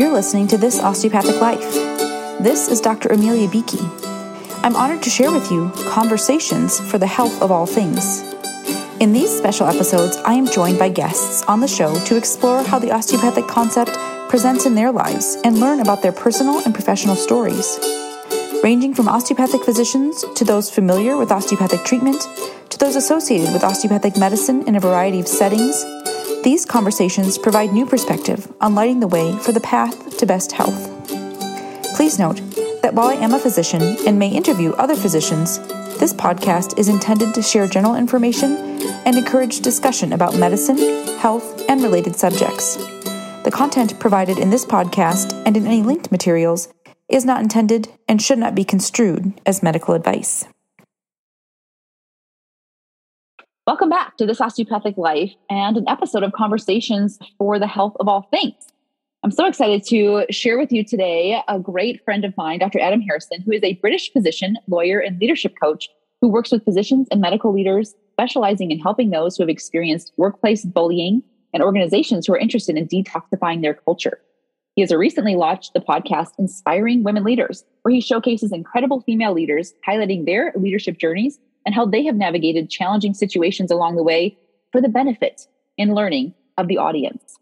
You're listening to This Osteopathic Life. This is Dr. Amelia Beakey. I'm honored to share with you conversations for the health of all things. In these special episodes, I am joined by guests on the show to explore how the osteopathic concept presents in their lives and learn about their personal and professional stories. Ranging from osteopathic physicians to those familiar with osteopathic treatment to those associated with osteopathic medicine in a variety of settings, these conversations provide new perspective on lighting the way for the path to best health. Please note that while I am a physician and may interview other physicians, this podcast is intended to share general information and encourage discussion about medicine, health, and related subjects. The content provided in this podcast and in any linked materials is not intended and should not be construed as medical advice. Welcome back to This Osteopathic Life and an episode of Conversations for the Health of All Things. I'm so excited to share with you today a great friend of mine, Dr. Adam Harrison, who is a British physician, lawyer, and leadership coach who works with physicians and medical leaders, specializing in helping those who have experienced workplace bullying and organizations who are interested in detoxifying their culture. He has recently launched the podcast Inspiring Women Leaders, where he showcases incredible female leaders, highlighting their leadership journeys and how they have navigated challenging situations along the way for the benefit and learning of the audience.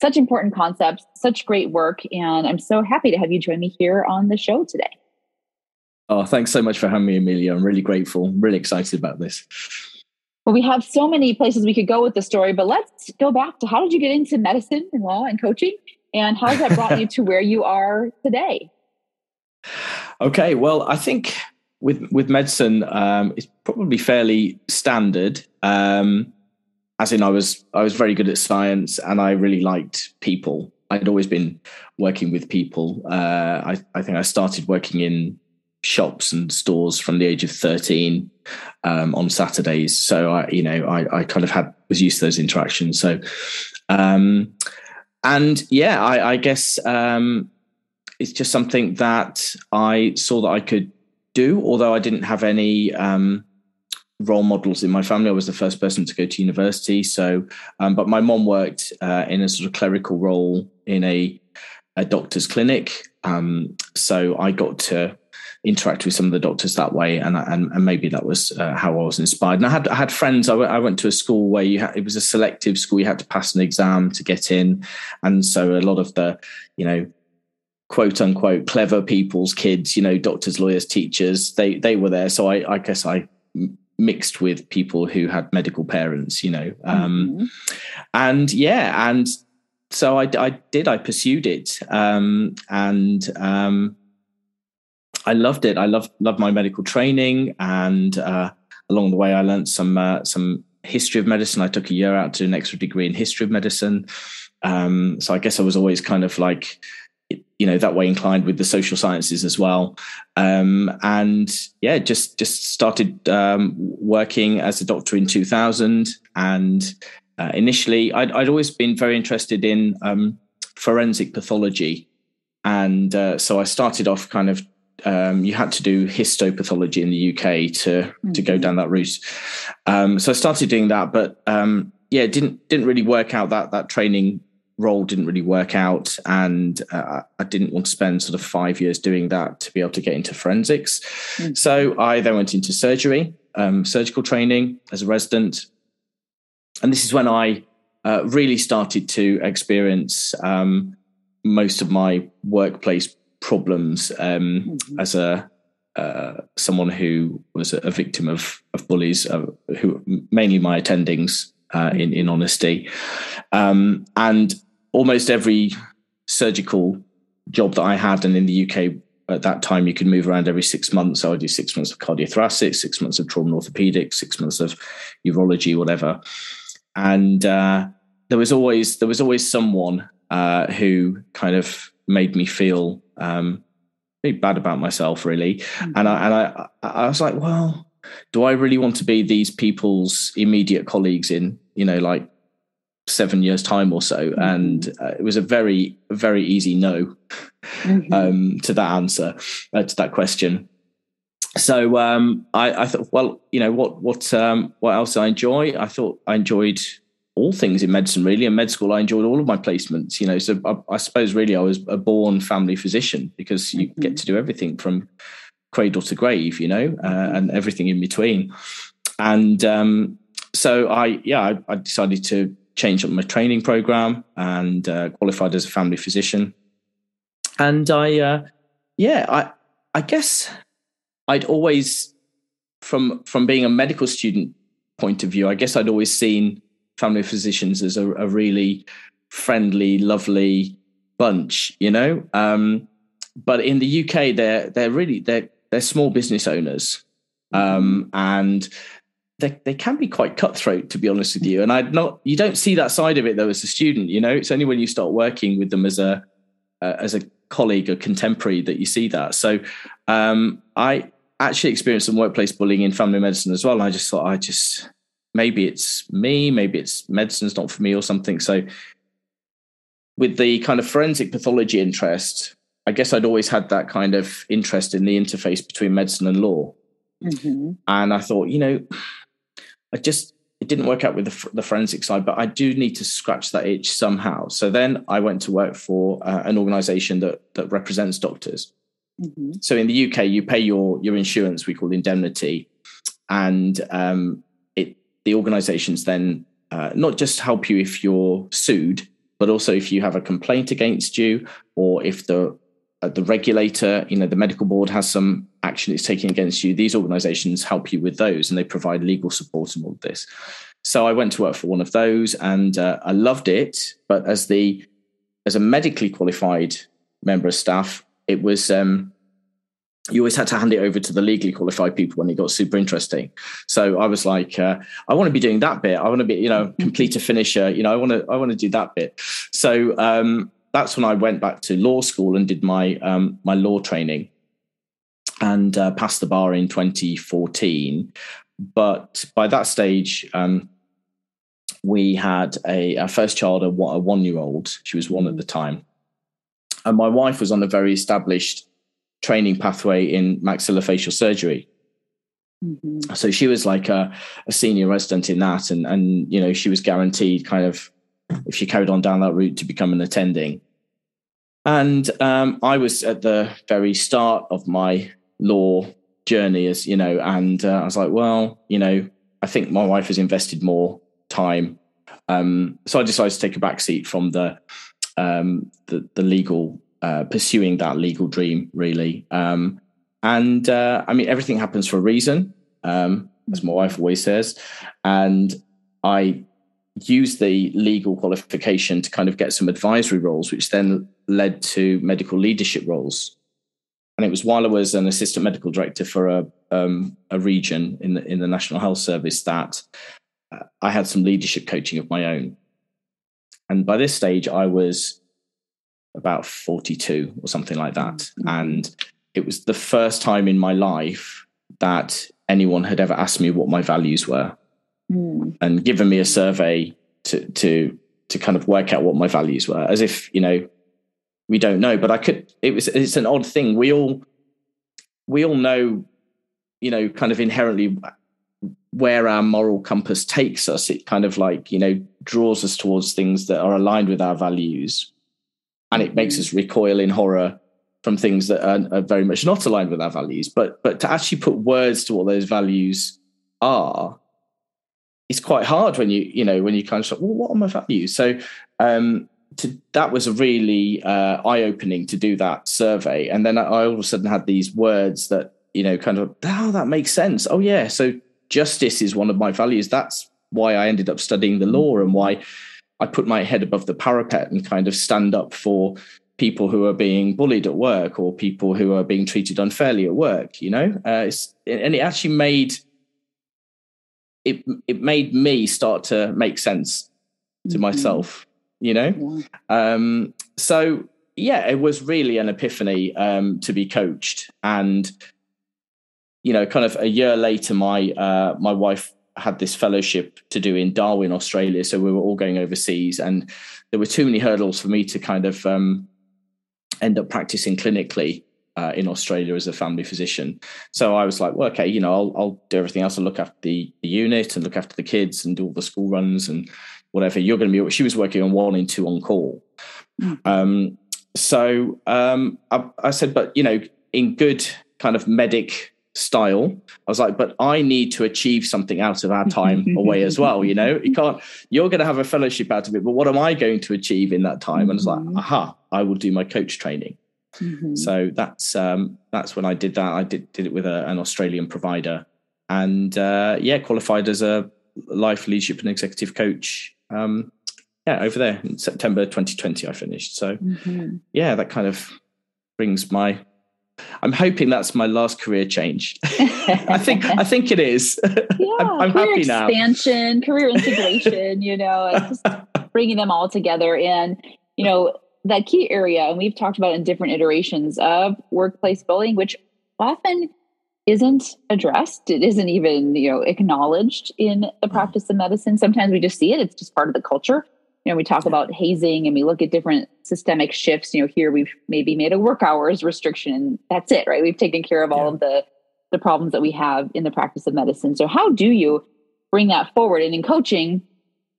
Such important concepts, such great work, and I'm so happy to have you join me here on the show today. Oh, thanks so much for having me, Amelia. I'm really grateful, I'm really excited about this. Well, we have so many places we could go with the story, but let's go back to how did you get into medicine and law and coaching? And how has that brought you to where you are today? Okay, well, I think with with medicine, um, it's probably fairly standard. Um, as in, I was I was very good at science, and I really liked people. I'd always been working with people. Uh, I, I think I started working in shops and stores from the age of 13 um, on Saturdays. So I, you know, I, I, kind of had was used to those interactions. So, um, and yeah, I, I guess um, it's just something that I saw that I could do, although I didn't have any um, role models in my family. I was the first person to go to university. So, um, but my mom worked uh, in a sort of clerical role in a, a doctor's clinic. Um, so I got to interact with some of the doctors that way, and and, and maybe that was uh, how I was inspired. And I had I had friends. I, w- I went to a school where you had, it was a selective school. You had to pass an exam to get in, and so a lot of the you know quote unquote clever people's kids, you know, doctors, lawyers, teachers, they they were there. So I, I guess I mixed with people who had medical parents, you know, um, mm-hmm. and yeah, and so I, I did. I pursued it, um, and um, I loved it. I loved loved my medical training, and uh, along the way, I learned some uh, some history of medicine. I took a year out to an extra degree in history of medicine. Um, so I guess I was always kind of like you know that way inclined with the social sciences as well um, and yeah just just started um, working as a doctor in 2000 and uh, initially I'd, I'd, always been very interested in um, forensic pathology and uh, so i started off kind of um, you had to do histopathology in the uk to mm-hmm. to go mm-hmm. down that route um, so i started doing that but um, yeah didn't didn't really work out that that training role didn't really work out and uh, i didn't want to spend sort of five years doing that to be able to get into forensics mm. so i then went into surgery um, surgical training as a resident and this is when i uh, really started to experience um, most of my workplace problems um, mm-hmm. as a uh, someone who was a, victim of, of bullies, uh, who mainly my attendings, uh, in in honesty, um, and almost every surgical job that I had, and in the UK at that time, you could move around every six months. So I'd do six months of cardiothoracic, six months of trauma and orthopedics, six months of urology, whatever. And uh, there was always there was always someone uh, who kind of made me feel um, really bad about myself, really. Mm-hmm. And I and I I was like, well, do I really want to be these people's immediate colleagues in you know like seven years time or so mm-hmm. and uh, it was a very very easy no mm-hmm. um, to that answer uh, to that question so um, I, I, thought well you know what what um, what else i enjoy i thought i enjoyed all things in medicine really. In med school, I enjoyed all of my placements. You know, so I, I suppose really I was a born family physician because you mm-hmm. get to do everything from cradle to grave. You know, uh, mm-hmm. and everything in between. And um, so I, yeah, I, I, decided to change up my training program and uh, qualified as a family physician. And I, uh, yeah, I, I guess I'd always, from from being a medical student point of view, I guess I'd always seen family physicians as a, a really friendly, lovely bunch, you know. Um, but in the UK, they're they're really they're they're small business owners, um, and they they can be quite cutthroat, to be honest with you. And I'd not you don't see that side of it though as a student. You know, it's only when you start working with them as a uh, as a colleague or contemporary that you see that. So um, I actually experienced some workplace bullying in family medicine as well. And I just thought I just maybe it's me, maybe it's medicine's not for me or something. So with the kind of forensic pathology interest, I guess I'd always had that kind of interest in the interface between medicine and law. Mm-hmm. And I thought, you know, I just it didn't work out with the, the, forensic side, but I do need to scratch that itch somehow. So then I went to work for uh, an organization that that represents doctors. Mm-hmm. So in the UK, you pay your your insurance, we call indemnity, and um, it the organizations then uh, not just help you if you're sued, but also if you have a complaint against you, or if the uh, the regulator, you know, the medical board has some action it's taking against you. These organizations help you with those and they provide legal support and all of this. So I went to work for one of those and uh, I loved it. But as the as a medically qualified member of staff, it was um, you always had to hand it over to the legally qualified people when it got super interesting. So I was like, uh, I want to be doing that bit. I want to be, you know, complete a finisher. You know, I want to, I want to do that bit. So um, that's when I went back to law school and did my um, my law training and uh, passed the bar in 2014. But by that stage, um, we had a our first child, a, a one year old. She was one at the time, and my wife was on a very established training pathway in maxillofacial surgery. Mm-hmm. So she was like a, a, senior resident in that, and and you know she was guaranteed kind of if she carried on down that route to become an attending. And um, I was at the very start of my law journey, as you know, and uh, I was like, well, you know, I think my wife has invested more time, um, so I decided to take a back seat from the um, the, the, legal uh, pursuing that legal dream, really. Um, and uh, I mean, everything happens for a reason, um, as my wife always says, and I used the legal qualification to kind of get some advisory roles, which then led to medical leadership roles. And it was while I was an assistant medical director for a, um, a region in the, in the National Health Service that uh, I had some leadership coaching of my own. And by this stage, I was about 42 or something like that. Mm-hmm. And it was the first time in my life that anyone had ever asked me what my values were mm. and given me a survey to to to kind of work out what my values were, as if you know we don't know. But I could. It was. It's an odd thing. We all we all know, you know, kind of inherently where our moral compass takes us. It kind of like you know draws us towards things that are aligned with our values, and it makes mm. us recoil in horror from things that are, are, very much not aligned with our values. But but to actually put words to what those values are it's quite hard when you you know when you kind of like, well, what are my values? So um, to, that was a really uh, eye opening to do that survey, and then I all of a sudden had these words that you know kind of oh that makes sense. Oh yeah, so justice is one of my values. That's why I ended up studying the law and why I put my head above the parapet and kind of stand up for people who are being bullied at work or people who are being treated unfairly at work. You know, uh, and it actually made it it made me start to make sense to mm-hmm. myself you know yeah. um so yeah it was really an epiphany um to be coached and you know kind of a year later my uh my wife had this fellowship to do in Darwin Australia so we were all going overseas and there were too many hurdles for me to kind of um end up practicing clinically uh, in Australia as a family physician. So I was like, well, okay, you know, I'll, I'll do everything else. I'll look after the, the unit and look after the kids and do all the school runs and, whatever you're going to be she was working on one in two on call mm. um, so um, I, I, said but you know in good kind of medic style i was like but i need to achieve something out of our time away as well you know you can't you're going to have a fellowship out of it but what am i going to achieve in that time and it's like mm-hmm. aha i will do my coach training mm-hmm. so that's um, that's when i did that i did did it with a, an australian provider and uh, yeah qualified as a life leadership and executive coach um, yeah, over there in September 2020, I finished. So mm-hmm. yeah, that kind of brings my. I'm hoping that's my last career change. I think I think it is. Yeah, I'm, I'm career expansion, now. career integration. you know, just bringing them all together, and you know that key area, and we've talked about in different iterations of workplace bullying, which often isn't addressed. It isn't even you know acknowledged in the mm-hmm. practice of medicine. Sometimes we just see it. It's just part of the culture. You know we talk about hazing and we look at different systemic shifts. You know here we've maybe made a work hours restriction and that's it right? We've taken care of all yeah. of the the problems that we have in the practice of medicine. So how do you bring that forward? And in coaching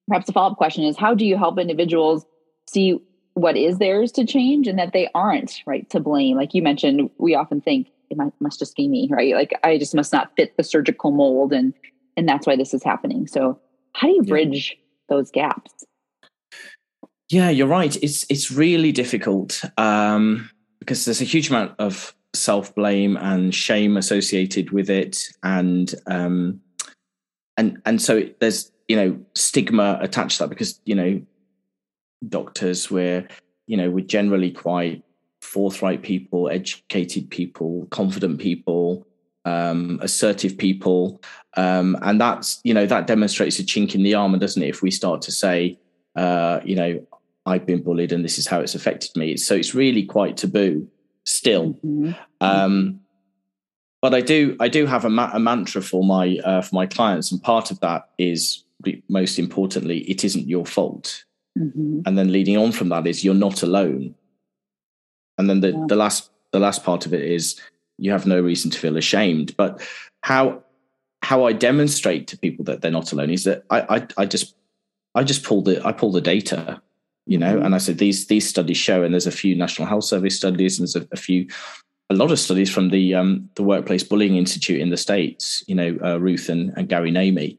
perhaps the follow-up question is how do you help individuals see what is theirs to change and that they aren't right to blame like you mentioned we often think it must just be me right like i just must not fit the surgical mold and and that's why this is happening so how do you bridge yeah. those gaps yeah, you're right. It's it's really difficult um, because there's a huge amount of self blame and shame associated with it, and um, and and so there's you know stigma attached to that because you know doctors we're you know we're generally quite forthright people, educated people, confident people, um, assertive people, um, and that's you know that demonstrates a chink in the armor, doesn't it? If we start to say, uh, you know, I've been bullied and this is how it's affected me. So it's really quite taboo still. Mm-hmm. Um, but I do I do have a, ma- a mantra for my uh, for my clients, and part of that is most importantly, it isn't your fault. Mm-hmm. And then leading on from that is you're not alone. And then the, yeah. the last the last part of it is you have no reason to feel ashamed. But how how I demonstrate to people that they're not alone is that I I, I just I just pull the I pull the data you know and i said these these studies show and there's a few national health service studies and there's a, a few a lot of studies from the um, the workplace bullying institute in the states you know uh, ruth and, and gary Namie.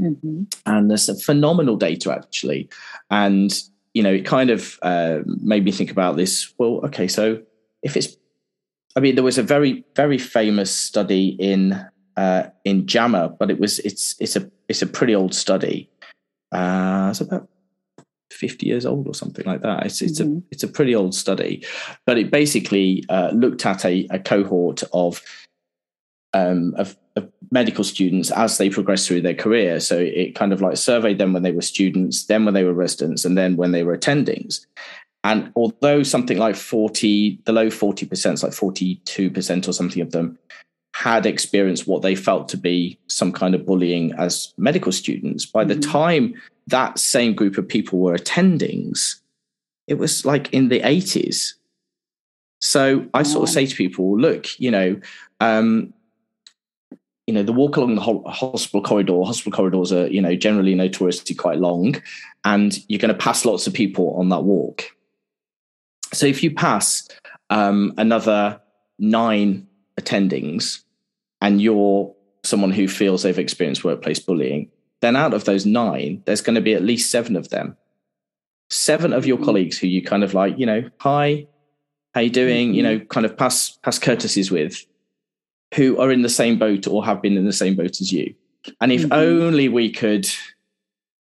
Mm-hmm. and there's some phenomenal data actually and you know it kind of uh, made me think about this well okay so if it's i mean there was a very very famous study in uh, in JAMA but it was it's it's a it's a pretty old study uh, it's about 50 years old or something like that. It's, it's mm-hmm. a it's a pretty old study, but it basically uh, looked at a, a cohort of, um, of, of medical students as they progress through their career. So it kind of like surveyed them when they were students, then when they were residents, and then when they were attendings. And although something like 40, the low 40%, like 42% or something of them had experienced what they felt to be some kind of bullying as medical students, by mm-hmm. the time that same group of people were attendings, it was like in the 80s. So I sort of say to people, look, you know, um, you know, the walk along the ho- hospital corridor, hospital corridors are, you know, generally notoriously quite long, and you're going to pass lots of people on that walk. So if you pass um, another nine attendings and you're someone who feels they've experienced workplace bullying, then out of those nine, there's going to be at least seven of them. Seven of your mm-hmm. colleagues who you kind of like, you know, hi, how you doing? Mm-hmm. You know, kind of pass pass courtesies with, who are in the same boat or have been in the same boat as you. And if mm-hmm. only we could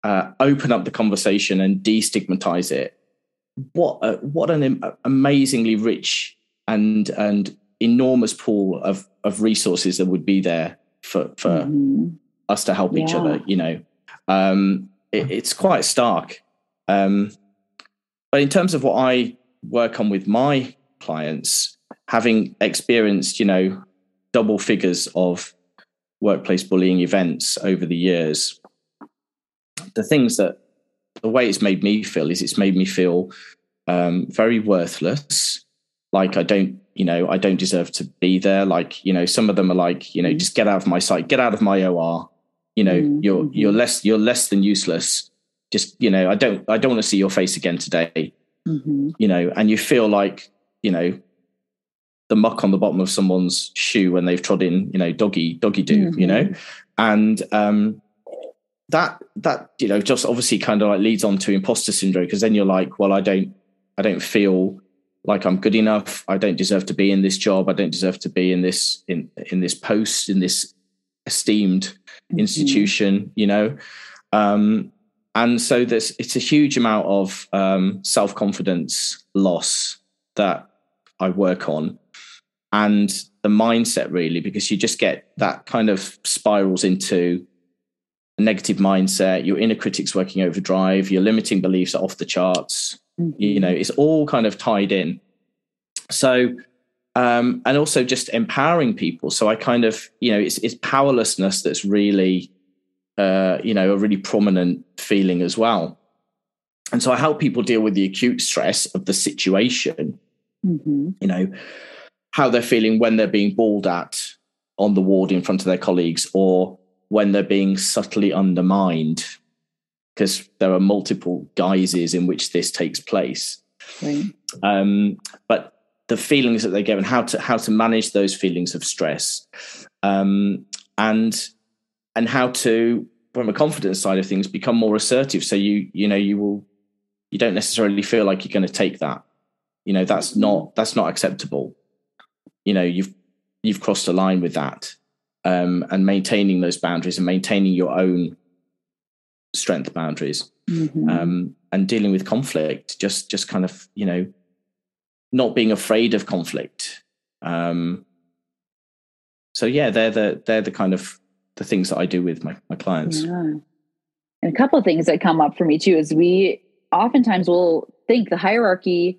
uh, open up the conversation and destigmatize it, what a, what an amazingly rich and and enormous pool of of resources that would be there for for mm-hmm us to help yeah. each other you know um, it, it's quite stark um, but in terms of what i work on with my clients having experienced you know double figures of workplace bullying events over the years. The things that the way it's made me feel is it's made me feel um, very worthless. Like i don't you know i don't deserve to be there. Like you know some of them are like you know mm-hmm. just get out of my sight get out of my or you know mm-hmm. you're you're less you're less than useless. Just you know i don't i don't want to see your face again today. Mm-hmm. you know and you feel like you know the muck on the bottom of someone's shoe when they've trod in you know doggy doggy do mm-hmm. you know? And um that that you know just obviously kind of like leads on to imposter syndrome because then you're like well i don't i don't feel like i'm good enough. I don't deserve to be in this job. I don't deserve to be in this in in this post in this esteemed mm-hmm. institution you know? Um and so there's it's a huge amount of um, self-confidence loss that i work on and the mindset really because you just get that kind of spirals into a negative mindset your inner critics working overdrive your limiting beliefs are off the charts mm-hmm. you know it's all kind of tied in so um, and also just empowering people so i kind of you know it's, it's powerlessness that's really uh, you know, a really prominent feeling as well. And so I help people deal with the acute stress of the situation, mm-hmm. you know, how they're feeling when they're being bawled at on the ward in front of their colleagues or when they're being subtly undermined, because there are multiple guises in which this takes place. Right. Um, but the feelings that they're and how to how to manage those feelings of stress, um, and and how to from a confidence side of things become more assertive so you you know you will you don't necessarily feel like you're going to take that you know that's not that's not acceptable you know you've you've crossed a line with that um, and maintaining those boundaries and maintaining your own strength boundaries mm-hmm. um, and dealing with conflict just just kind of you know not being afraid of conflict um, so yeah they're the they're the kind of the things that I do with my, my clients. Yeah. And a couple of things that come up for me too is we oftentimes will think the hierarchy,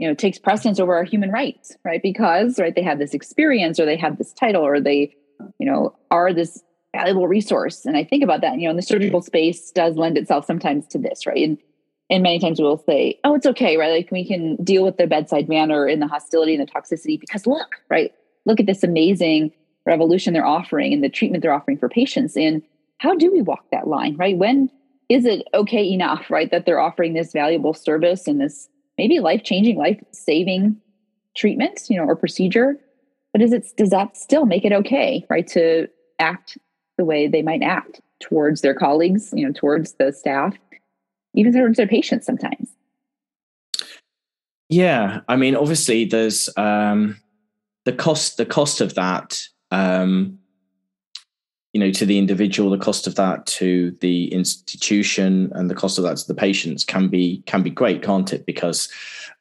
you know, takes precedence over our human rights, right? Because right, they have this experience or they have this title or they, you know, are this valuable resource. And I think about that, you know, in the surgical space does lend itself sometimes to this, right? And and many times we'll say, oh, it's okay, right? Like we can deal with the bedside manner and the hostility and the toxicity because look, right? Look at this amazing revolution they're offering and the treatment they're offering for patients and how do we walk that line right when is it okay enough right that they're offering this valuable service and this maybe life changing life saving treatment you know or procedure. But is it does that still make it okay right to act the way they might act towards their colleagues you know towards the staff even towards their patients sometimes? Yeah i mean obviously there's um the cost the cost of that um, you know, to the individual, the cost of that to the institution, and the cost of that to the patients can be can be great, can't it? Because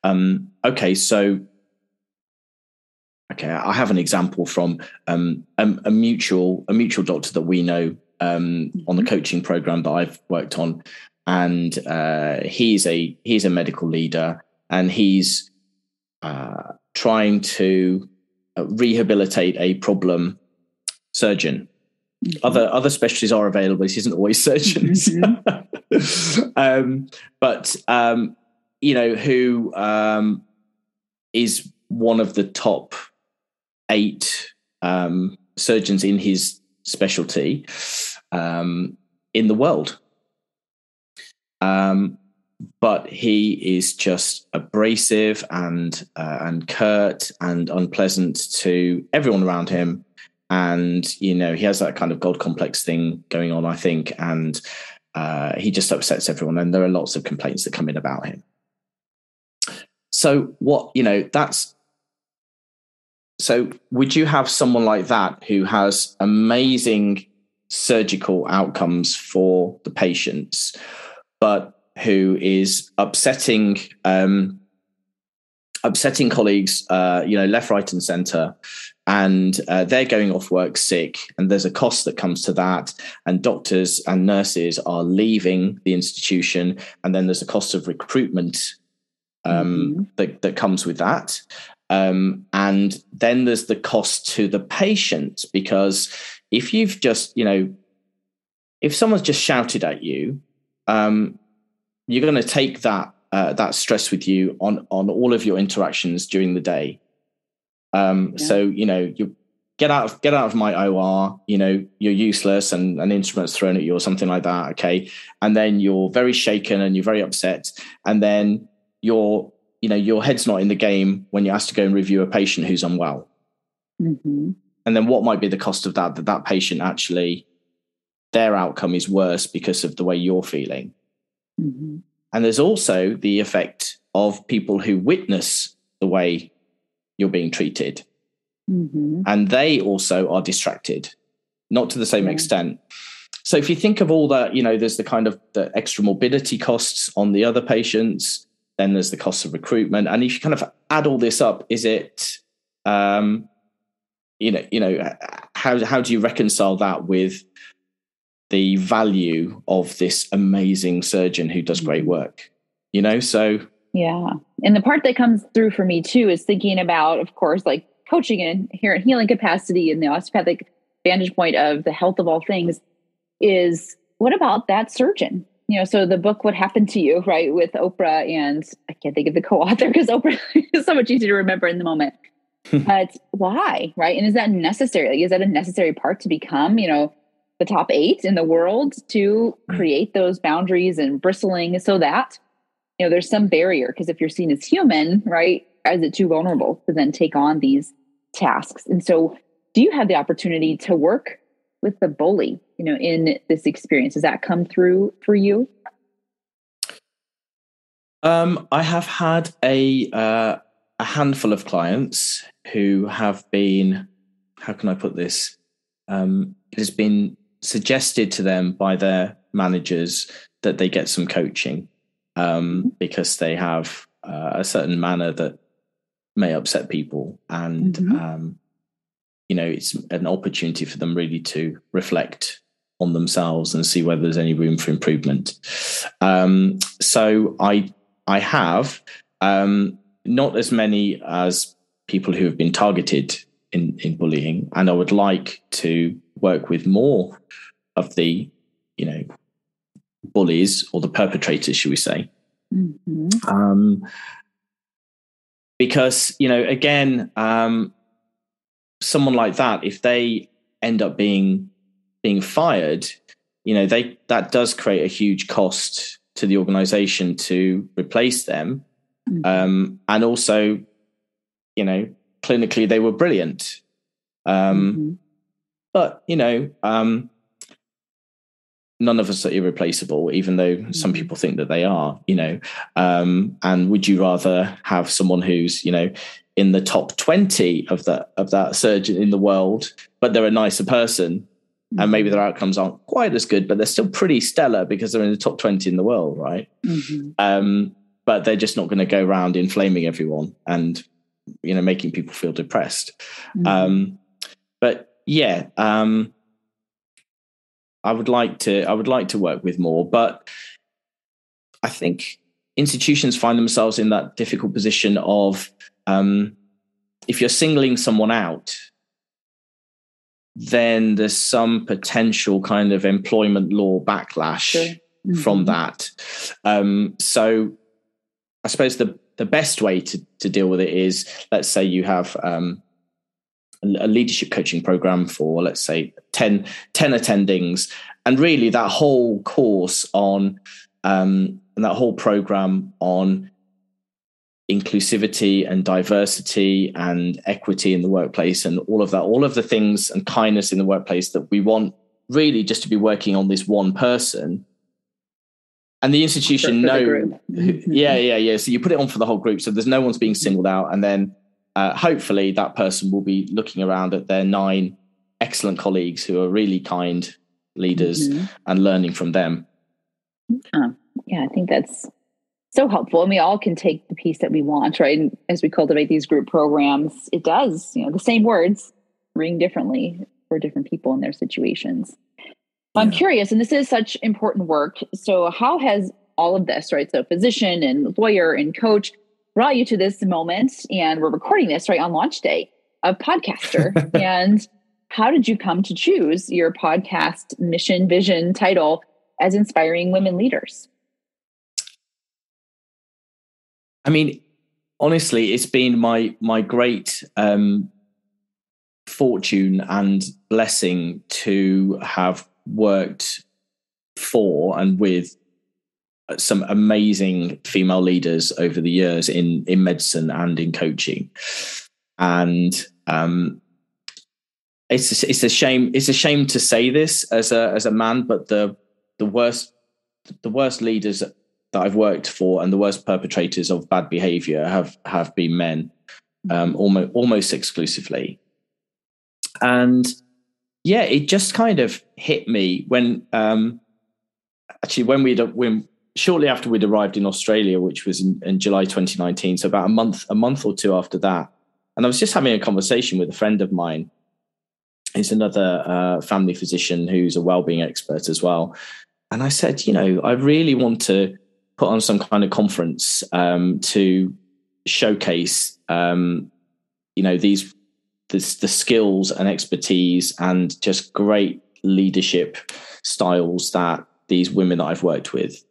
um, okay, so okay, I have an example from um, a, a, mutual a mutual doctor that we know um, on the mm-hmm. coaching program that I've worked on, and uh, he's a he's a medical leader, and he's uh, trying to uh, rehabilitate a problem surgeon. Mm-hmm. Other other specialties are available. This isn't always surgeons, mm-hmm. um, but um, you know who um, is one of the top eight um, surgeons in his specialty um, in the world. Um, but he is just abrasive and uh, and curt and unpleasant to everyone around him and you know he has that kind of gold complex thing going on i think. And uh, he just upsets everyone. And there are lots of complaints that come in about him. So what you know that's so would you have someone like that who has amazing surgical outcomes for the patients but who is upsetting um, upsetting colleagues, uh, you know, left, right, and centre, and uh, they're going off work sick, and there's a cost that comes to that, and doctors and nurses are leaving the institution, and then there's a cost of recruitment um, mm-hmm. that that comes with that. Um, and then there's the cost to the patient because if you've just, you know, if someone's just shouted at you, um, you're going to take that uh, that stress with you on on all of your interactions during the day. Um, yeah. So you know you get out of get out of my OR. You know, you're useless, and an instrument's thrown at you or something like that. Okay, and then you're very shaken and you're very upset, and then you're you know your head's not in the game when you're asked to go and review a patient who's unwell. Mm-hmm. And then what might be the cost of that? That that patient actually their outcome is worse because of the way you're feeling. Mm-hmm. And there's also the effect of people who witness the way you're being treated. Mm-hmm. And they also are distracted, not to the same yeah. extent. So if you think of all that, you know, there's the kind of the extra morbidity costs on the other patients, then there's the cost of recruitment. And if you kind of add all this up, is it um, you know, you know, how how do you reconcile that with the value of this amazing surgeon who does great mm-hmm. work? You know, so yeah. And the part that comes through for me too is thinking about, of course, like coaching and healing capacity and the osteopathic vantage point of the health of all things is what about that surgeon? You know, so the book What Happened to You, right, with Oprah and I can't think of the co-author because Oprah is so much easier to remember in the moment. but why, right? And is that necessary? Like, is that a necessary part to become, you know, the top eight in the world to hmm. create those boundaries and bristling so that you know there's some barrier because if you're seen as human right is it too vulnerable to then take on these tasks? And so do you have the opportunity to work with the bully you know in this experience? Does that come through for you? Um, i have had a uh, a handful of clients who have been how can i put this? Um, it has been suggested to them by their managers that they get some coaching um, mm-hmm. because they have uh, a certain manner that may upset people and mm-hmm. um, you know it's an opportunity for them really to reflect on themselves and see whether there's any room for improvement um, so i i have um, not as many as people who have been targeted in in bullying and i would like to work with more of the you know bullies or the perpetrators, should we say? Mm-hmm. Um, because you know, again, um, someone like that, if they end up being being fired, you know, they that does create a huge cost to the organization to replace them, mm-hmm. um, and also, you know, clinically they were brilliant, um, mm-hmm. but you know. None of us are irreplaceable, even though some mm-hmm. people think that they are, you know. Um, and would you rather have someone who's, you know, in the top 20 of that of that surgeon in the world, but they're a nicer person, and maybe their mm-hmm. outcomes aren't quite as good, but they're still pretty stellar because they're in the top 20 in the world, right? Mm-hmm. Um, but they're just not going to go around inflaming everyone and you know making people feel depressed. Mm-hmm. Um, but yeah, um, I would like to I would like to work with more, but I think institutions find themselves in that difficult position of um, if you're singling someone out, then there's some potential kind of employment law backlash sure. mm-hmm. from that. Um, so I suppose the the best way to to deal with it is let's say you have um, a leadership coaching program for let's say 10, 10 attendings. And really that whole course on um, and that whole program on inclusivity and diversity and equity in the workplace and all of that all of the things and kindness in the workplace that we want really just to be working on this one person. And the institution know yeah yeah yeah. So you put it on for the whole group so there's no one's being singled out. And then uh, hopefully that person will be looking around at their nine excellent colleagues who are really kind leaders mm-hmm. and learning from them. Yeah, I think that's so helpful. And we all can take the piece that we want, right? And as we cultivate these group programs, it does, you know, the same words ring differently for different people in their situations. Yeah. I'm curious, and this is such important work. So, how has all of this, right? So, physician and lawyer and coach, brought you to this moment and we're recording this right on launch day of podcaster. And how did you come to choose your podcast mission vision title as inspiring women leaders? I mean honestly it's been my my great um fortune and blessing to have worked for and with some amazing female leaders over the years in in medicine and in coaching, and um, it's it's a shame it's a shame to say this as a as a man, but the the worst the worst leaders that I've worked for and the worst perpetrators of bad behavior have have been men, um, almost almost exclusively, and yeah, it just kind of hit me when um, actually when we when shortly after we'd arrived in Australia, which was in, in, July 2019, so about a month, a month or two after that, and I was just having a conversation with a friend of mine. He's another uh, family physician who's a well-being expert as well, and I said, you know, I really want to put on some kind of conference um, to showcase, um, you know, these this, the skills and expertise and just great leadership styles that these women that I've worked with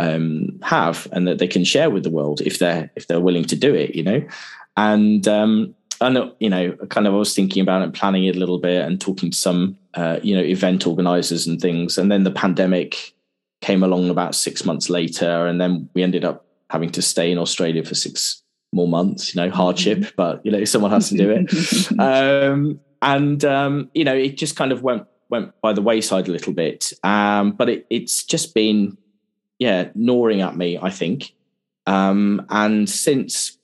um, have and that they can share with the world if they're if they're willing to do it you know? And um and you know kind of I was thinking about it planning it a little bit and talking to some uh, you know event organizers and things. And then the pandemic came along about six months later and then we ended up having to stay in Australia for six more months you know hardship mm-hmm. but you know someone has to do it. Um and um you know it just kind of went went by the wayside a little bit. Um but it, it's just been yeah, gnawing at me, I think. Um, and since,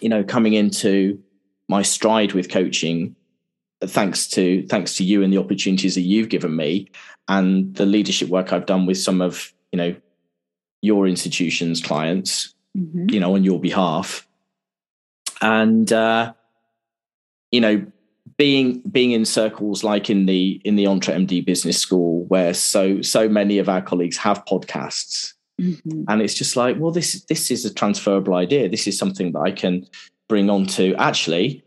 you know, coming into my stride with coaching, thanks to thanks to you and the opportunities that you've given me and the leadership work I've done with some of, you know, your institution's clients, mm-hmm. you know, on your behalf. And uh, you know, being being in circles like in the in the EntreMD Business School, where so so many of our colleagues have podcasts, mm-hmm. and it's just like, well, this this is a transferable idea. This is something that I can bring onto actually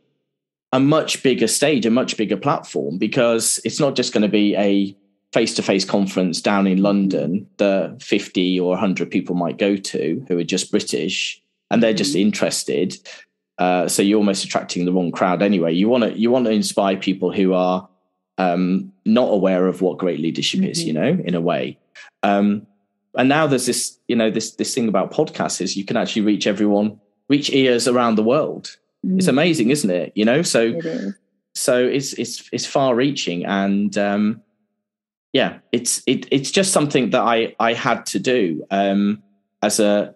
a much bigger stage, a much bigger platform, because it's not just going to be a face to face conference down in London that 50 or 100 people might go to who are just British and they're just mm-hmm. interested. Uh, so you're almost attracting the wrong crowd anyway. You want to you want to inspire people who are um, not aware of what great leadership mm-hmm. is, you know, in a way. Um, and now there's this, you know, this this thing about podcasts is you can actually reach everyone, reach ears around the world. Mm-hmm. It's amazing, isn't it? You know, so it so it's it's it's far reaching and um, yeah, it's it it's just something that I I had to do um, as a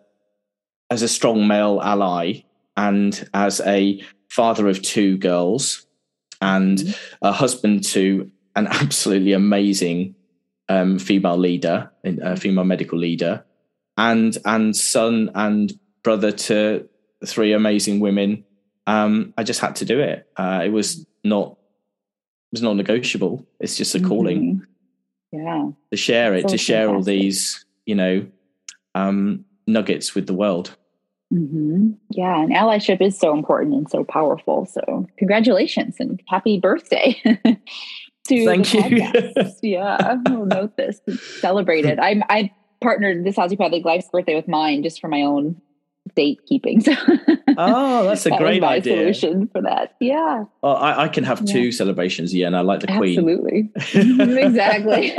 as a strong male ally and as a father of two girls and mm-hmm. a husband to an absolutely amazing um, female leader, a female medical leader, and and son and brother to three amazing women. Um, I just had to do it. Uh, it was not it was not negotiable. It's just a calling. Mm-hmm. Yeah, to share it, so to share fantastic. all these, you know, um, nuggets with the world. Mm-hmm. Yeah, and allyship is so important and so powerful. So, congratulations and happy birthday to Thank you. yeah, we'll note this. Celebrate it. I'm I partnered this osteopathic life's birthday with mine just for my own date keeping. So oh, that's a that great idea. Solution for that. Yeah. Well, I, I can have two celebrations a year, and I like the Queen. Absolutely. exactly.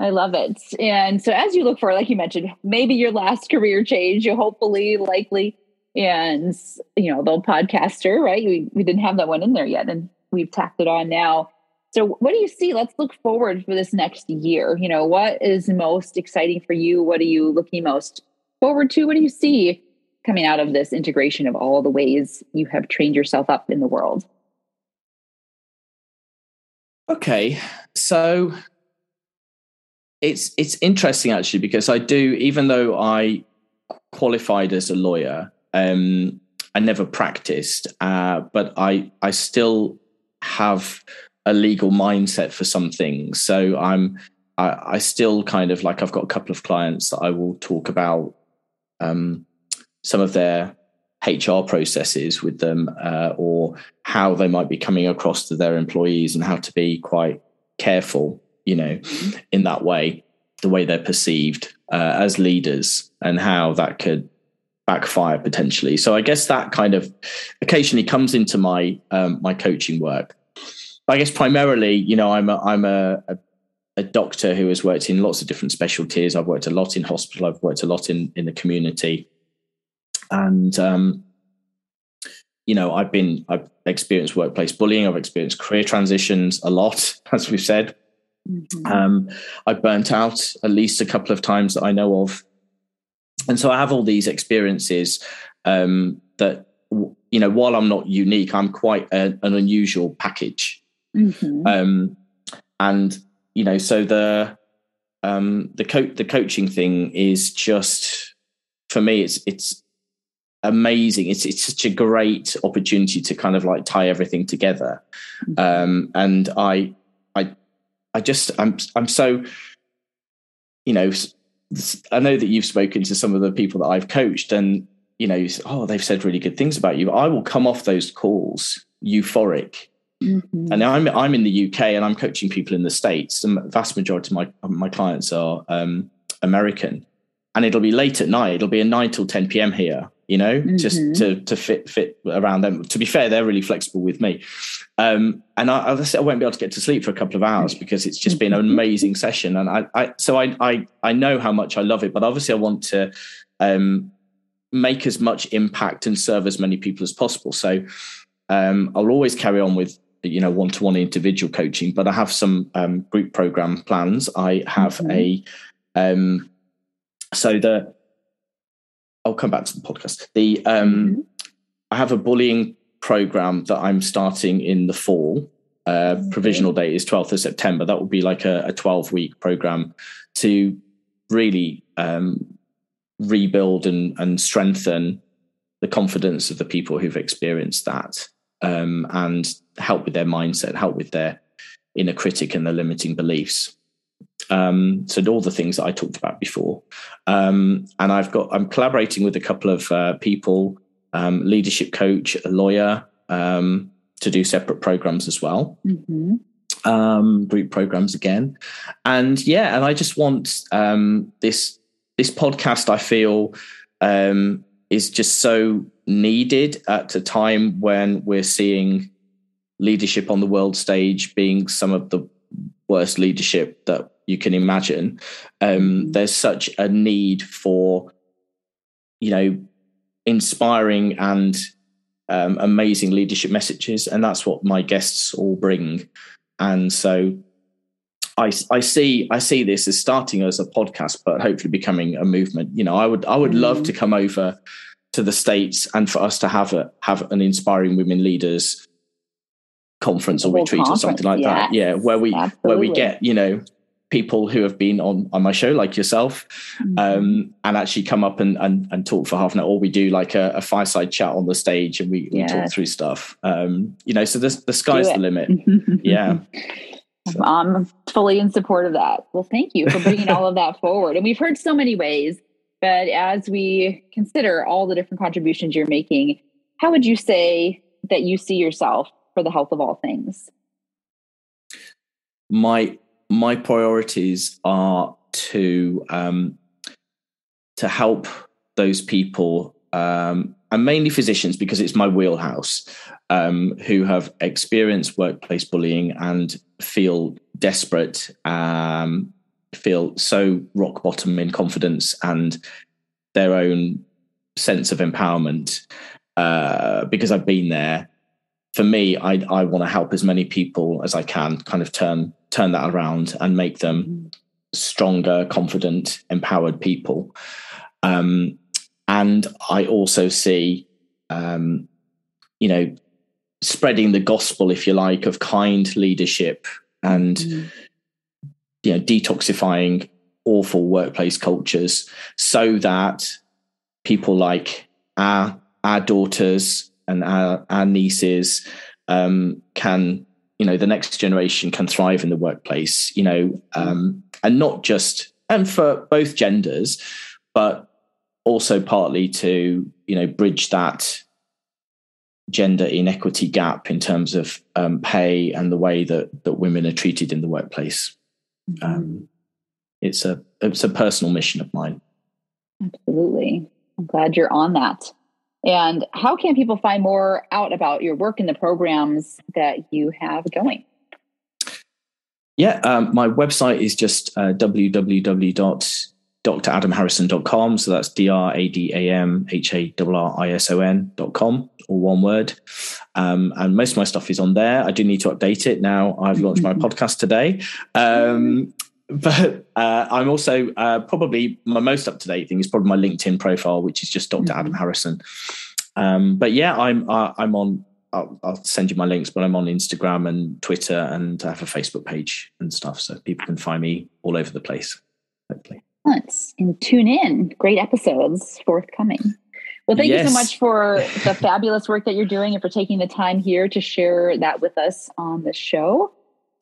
I love it. And so as you look for, like you mentioned, maybe your last career change, you hopefully, likely, and you know, the podcaster, right? We we didn't have that one in there yet, and we've tacked it on now. So what do you see? Let's look forward for this next year. You know, what is most exciting for you? What are you looking most forward to? What do you see coming out of this integration of all the ways you have trained yourself up in the world? Okay. So it's it's interesting actually because I do even though I qualified as a lawyer, um, I never practiced, uh, but I I still have a legal mindset for some things. So I'm I, I, still kind of like I've got a couple of clients that I will talk about um, some of their HR processes with them, uh, or how they might be coming across to their employees and how to be quite careful you know, mm-hmm. in that way, the way they're perceived uh, as leaders and how that could backfire potentially. So I guess that kind of occasionally comes into my um, my coaching work. I guess primarily, you know, I'm a, I'm a, a, a doctor who has worked in lots of different specialties. I've worked a lot in hospital. I've worked a lot in in the community, and um, you know, I've been I've experienced workplace bullying. I've experienced career transitions a lot, as we've said. Mm-hmm. Um, I burnt out at least a couple of times that I know of, and so I have all these experiences um, that you know. While I'm not unique, I'm quite a, an unusual package, mm-hmm. um, and you know, so the um, the co- the coaching thing is just for me. It's it's amazing. It's it's such a great opportunity to kind of like tie everything together. Mm-hmm. Um, and I I I just I'm I'm so you know I know that you've spoken to some of the people that I've coached and you know oh they've said really good things about you. I will come off those calls euphoric. Mm-hmm. And I'm I'm in the UK and I'm coaching people in the states. The vast majority of my my clients are um, American, and it'll be late at night. It'll be a nine till ten p.m. here, you know, mm-hmm. just to to fit fit around them. To be fair, they're really flexible with me, um, and I, I, won't be able to get to sleep for a couple of hours because it's just been an amazing session. And I, I so I, I I know how much I love it, but obviously I want to um, make as much impact and serve as many people as possible. So um, I'll always carry on with you know one to one individual coaching, but I have some um, group program plans. I have mm-hmm. a um, so the I'll come back to the podcast. The um, mm-hmm. I have a bullying program that I'm starting in the fall. Uh, mm-hmm. Provisional date is 12th of September. That will be like a, a 12 week program to really um, rebuild and, and strengthen the confidence of the people who've experienced that um, and help with their mindset, help with their inner critic and their limiting beliefs. Um, so all the things that I talked about before, um, and I've got I'm collaborating with a couple of uh, people, um, leadership coach, a lawyer, um, to do separate programs as well, mm-hmm. Um, group programs again, and yeah, and I just want um, this this podcast. I feel is just so needed at a time when we're seeing leadership on the world stage being some of the worst leadership that you can imagine. Um, mm-hmm. there's such a need for, you know, inspiring and um, amazing leadership messages, and that's what my guests all bring. And so, I, I see I see this as starting as a podcast, but hopefully becoming a movement. You know, I would I would mm. love mm-hmm. to come over to the states and for us to have a have an inspiring women leaders conference or retreat or something like that. Yeah, where we absolutely. where we get you know people who have been on on my show like yourself mm-hmm. um, and actually come up and, and and talk for half an hour or we do like a, a fireside chat on the stage and we, we talk through stuff. Um, you know so this, the sky's the limit. Yeah. So. i'm fully in support of that. Well thank you for bringing all of that forward. And we've heard so many ways but as we consider all the different contributions you're making how would you say that you see yourself for the health of all things? My my priorities are to um, to help those people um, and mainly physicians because it's my wheelhouse um, who have experienced workplace bullying and feel desperate um, feel so rock bottom in confidence and their own sense of empowerment uh, because I've been there for me, I, I want to help as many people as I can kind of turn turn that around and make them mm-hmm. stronger, confident, empowered people. Um, and I also see, um, you know, spreading the gospel, if you like, of kind leadership and mm. you know detoxifying awful workplace cultures, so that people like our our daughters and our, our nieces um, can you know the next generation can thrive in the workplace you know um, and not just and for both genders but also partly to you know bridge that gender inequity gap in terms of um, pay and the way that that women are treated in the workplace mm-hmm. um, it's a it's a personal mission of mine absolutely I'm glad you're on that. And how can people find more out about your work and the programs that you have going? Yeah, um, my website is just uh, www.dradamharrison.com. So that's D R A D A M H A R R I S O N.com, or one word. Um, and most of my stuff is on there. I do need to update it now. I've launched my podcast today. Um, but uh, I'm also uh, probably my most up to date thing is probably my LinkedIn profile, which is just doctor mm-hmm. Adam Harrison. Um, but yeah, I'm uh, I'm on. I'll, I'll, send you my links, but I'm on Instagram and Twitter, and I have a Facebook page and stuff, so people can find me all over the place. Hopefully, let's and tune in. Great episodes forthcoming. Well, thank yes. you so much for the fabulous work that you're doing and for taking the time here to share that with us on the show.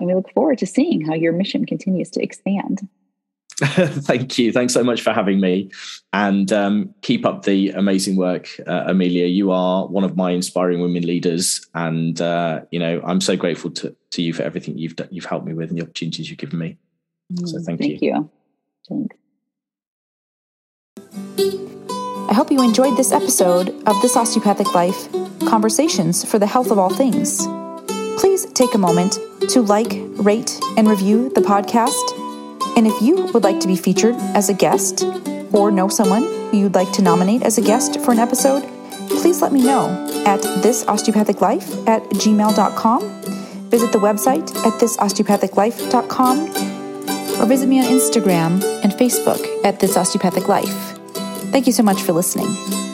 And we look forward to seeing how your mission continues to expand. Thank you. Thanks so much for having me. And um, keep up the amazing work, uh, Amelia. You are one of my inspiring women leaders. And, uh, you know, I'm so grateful to, to you for everything you've done, you've helped me with and the opportunities you've given me. So mm, thank, thank you. Thank you. Thanks. I hope you enjoyed this episode of This Osteopathic Life Conversations for the Health of All Things please take a moment to like, rate, and review the podcast. And if you would like to be featured as a guest or know someone you'd like to nominate as a guest for an episode, please let me know at thisosteopathiclife at gmail.com. Visit the website at thisosteopathiclife.com or visit me on Instagram and Facebook at This Osteopathic Life. Thank you so much for listening.